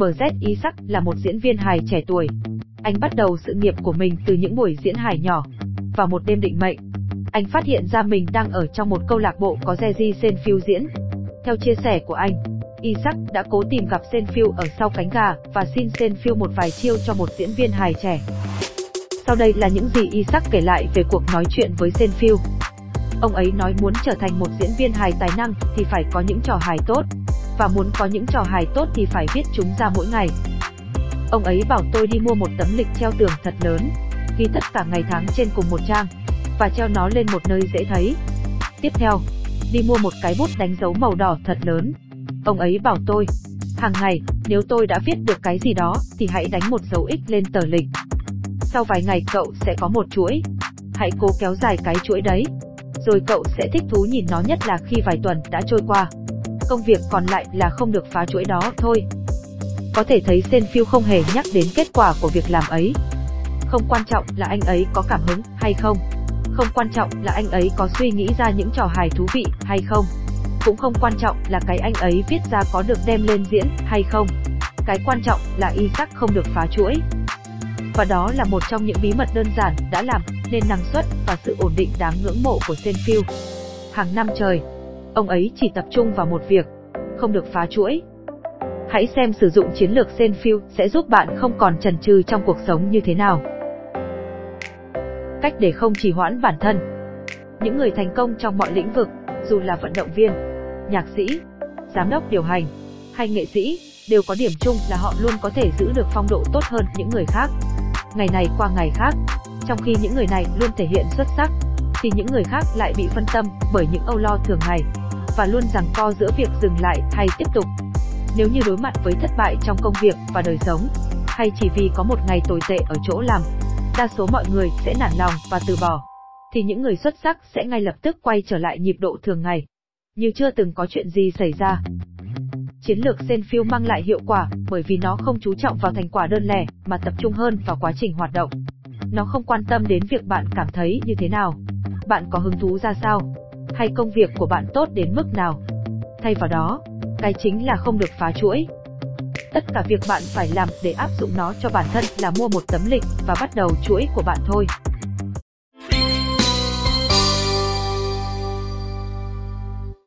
bờ Isaac là một diễn viên hài trẻ tuổi. Anh bắt đầu sự nghiệp của mình từ những buổi diễn hài nhỏ. Vào một đêm định mệnh, anh phát hiện ra mình đang ở trong một câu lạc bộ có Jerry Senfield diễn. Theo chia sẻ của anh, Isaac đã cố tìm gặp Senfield ở sau cánh gà và xin Senfield một vài chiêu cho một diễn viên hài trẻ. Sau đây là những gì Isaac kể lại về cuộc nói chuyện với Senfield. Ông ấy nói muốn trở thành một diễn viên hài tài năng thì phải có những trò hài tốt, và muốn có những trò hài tốt thì phải viết chúng ra mỗi ngày. Ông ấy bảo tôi đi mua một tấm lịch treo tường thật lớn, ghi tất cả ngày tháng trên cùng một trang, và treo nó lên một nơi dễ thấy. Tiếp theo, đi mua một cái bút đánh dấu màu đỏ thật lớn. Ông ấy bảo tôi, hàng ngày, nếu tôi đã viết được cái gì đó, thì hãy đánh một dấu X lên tờ lịch. Sau vài ngày cậu sẽ có một chuỗi. Hãy cố kéo dài cái chuỗi đấy. Rồi cậu sẽ thích thú nhìn nó nhất là khi vài tuần đã trôi qua. Công việc còn lại là không được phá chuỗi đó thôi. Có thể thấy Senfield không hề nhắc đến kết quả của việc làm ấy. Không quan trọng là anh ấy có cảm hứng hay không. Không quan trọng là anh ấy có suy nghĩ ra những trò hài thú vị hay không. Cũng không quan trọng là cái anh ấy viết ra có được đem lên diễn hay không. Cái quan trọng là Isaac không được phá chuỗi. Và đó là một trong những bí mật đơn giản đã làm nên năng suất và sự ổn định đáng ngưỡng mộ của Senfield. Hàng năm trời, ông ấy chỉ tập trung vào một việc, không được phá chuỗi. Hãy xem sử dụng chiến lược Senfield sẽ giúp bạn không còn chần chừ trong cuộc sống như thế nào. Cách để không trì hoãn bản thân. Những người thành công trong mọi lĩnh vực, dù là vận động viên, nhạc sĩ, giám đốc điều hành hay nghệ sĩ, đều có điểm chung là họ luôn có thể giữ được phong độ tốt hơn những người khác. Ngày này qua ngày khác, trong khi những người này luôn thể hiện xuất sắc, thì những người khác lại bị phân tâm bởi những âu lo thường ngày và luôn giằng co giữa việc dừng lại hay tiếp tục. Nếu như đối mặt với thất bại trong công việc và đời sống, hay chỉ vì có một ngày tồi tệ ở chỗ làm, đa số mọi người sẽ nản lòng và từ bỏ, thì những người xuất sắc sẽ ngay lập tức quay trở lại nhịp độ thường ngày, như chưa từng có chuyện gì xảy ra. Chiến lược Senfield mang lại hiệu quả bởi vì nó không chú trọng vào thành quả đơn lẻ mà tập trung hơn vào quá trình hoạt động. Nó không quan tâm đến việc bạn cảm thấy như thế nào, bạn có hứng thú ra sao, hay công việc của bạn tốt đến mức nào. Thay vào đó, cái chính là không được phá chuỗi. Tất cả việc bạn phải làm để áp dụng nó cho bản thân là mua một tấm lịch và bắt đầu chuỗi của bạn thôi.